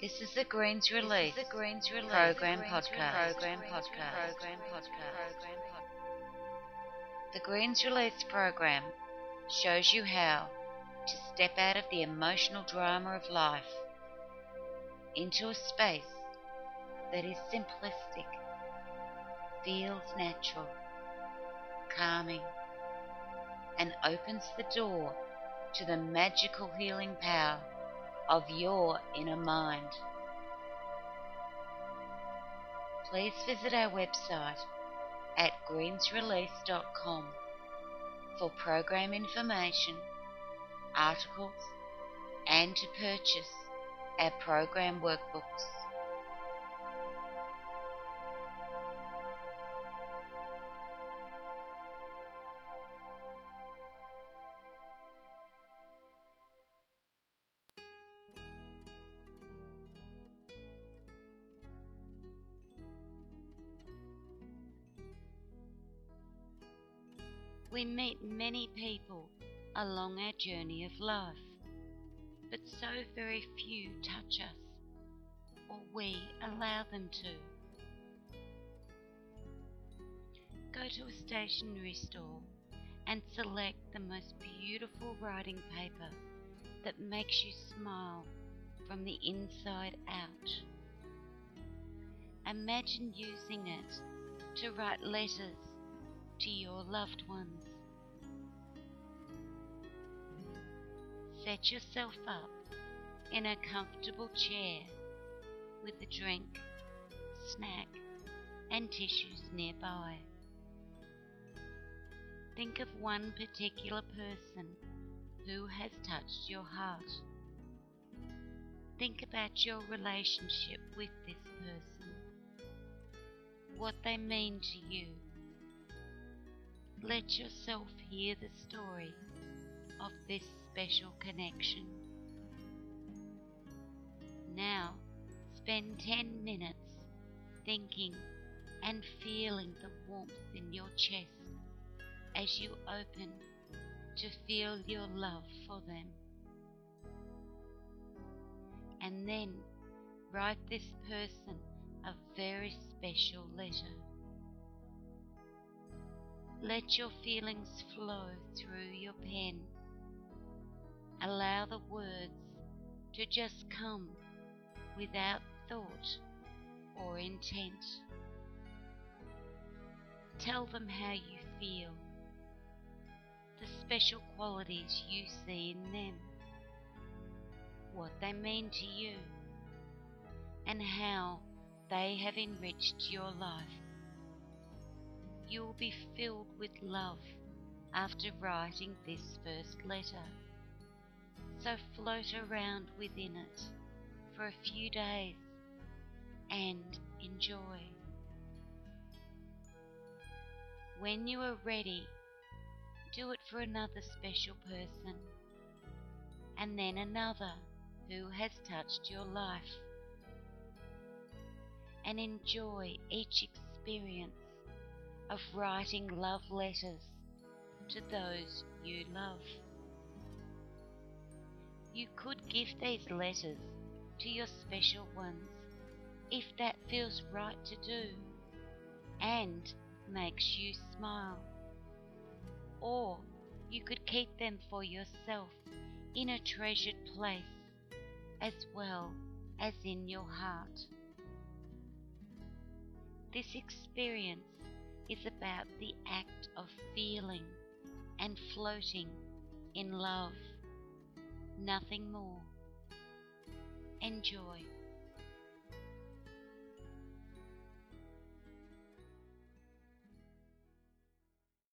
This is the Greens Release. the Greens Release program podcast. Program podcast. Program podcast. The Greens Release program shows you how to step out of the emotional drama of life into a space that is simplistic, feels natural, calming, and opens the door to the magical healing power of your inner mind. Please visit our website at greensrelease.com for program information, articles, and to purchase our program workbooks. We meet many people along our journey of life, but so very few touch us, or we allow them to. Go to a stationery store and select the most beautiful writing paper that makes you smile from the inside out. Imagine using it to write letters to your loved ones. Set yourself up in a comfortable chair with a drink, snack, and tissues nearby. Think of one particular person who has touched your heart. Think about your relationship with this person, what they mean to you let yourself hear the story of this special connection. Now, spend 10 minutes thinking and feeling the warmth in your chest as you open to feel your love for them. And then write this person a very special letter. Let your feelings flow through your pen. Allow the words to just come without thought or intent. Tell them how you feel, the special qualities you see in them, what they mean to you, and how they have enriched your life you will be filled with love after writing this first letter. So float around within it for a few days and enjoy. When you are ready, do it for another special person and then another who has touched your life. And enjoy each experience of writing love letters to those you love. You could give these letters to your special ones if that feels right to do and makes you smile. Or you could keep them for yourself in a treasured place as well as in your heart. This experience is about the act of feeling and floating in love, nothing more. Enjoy.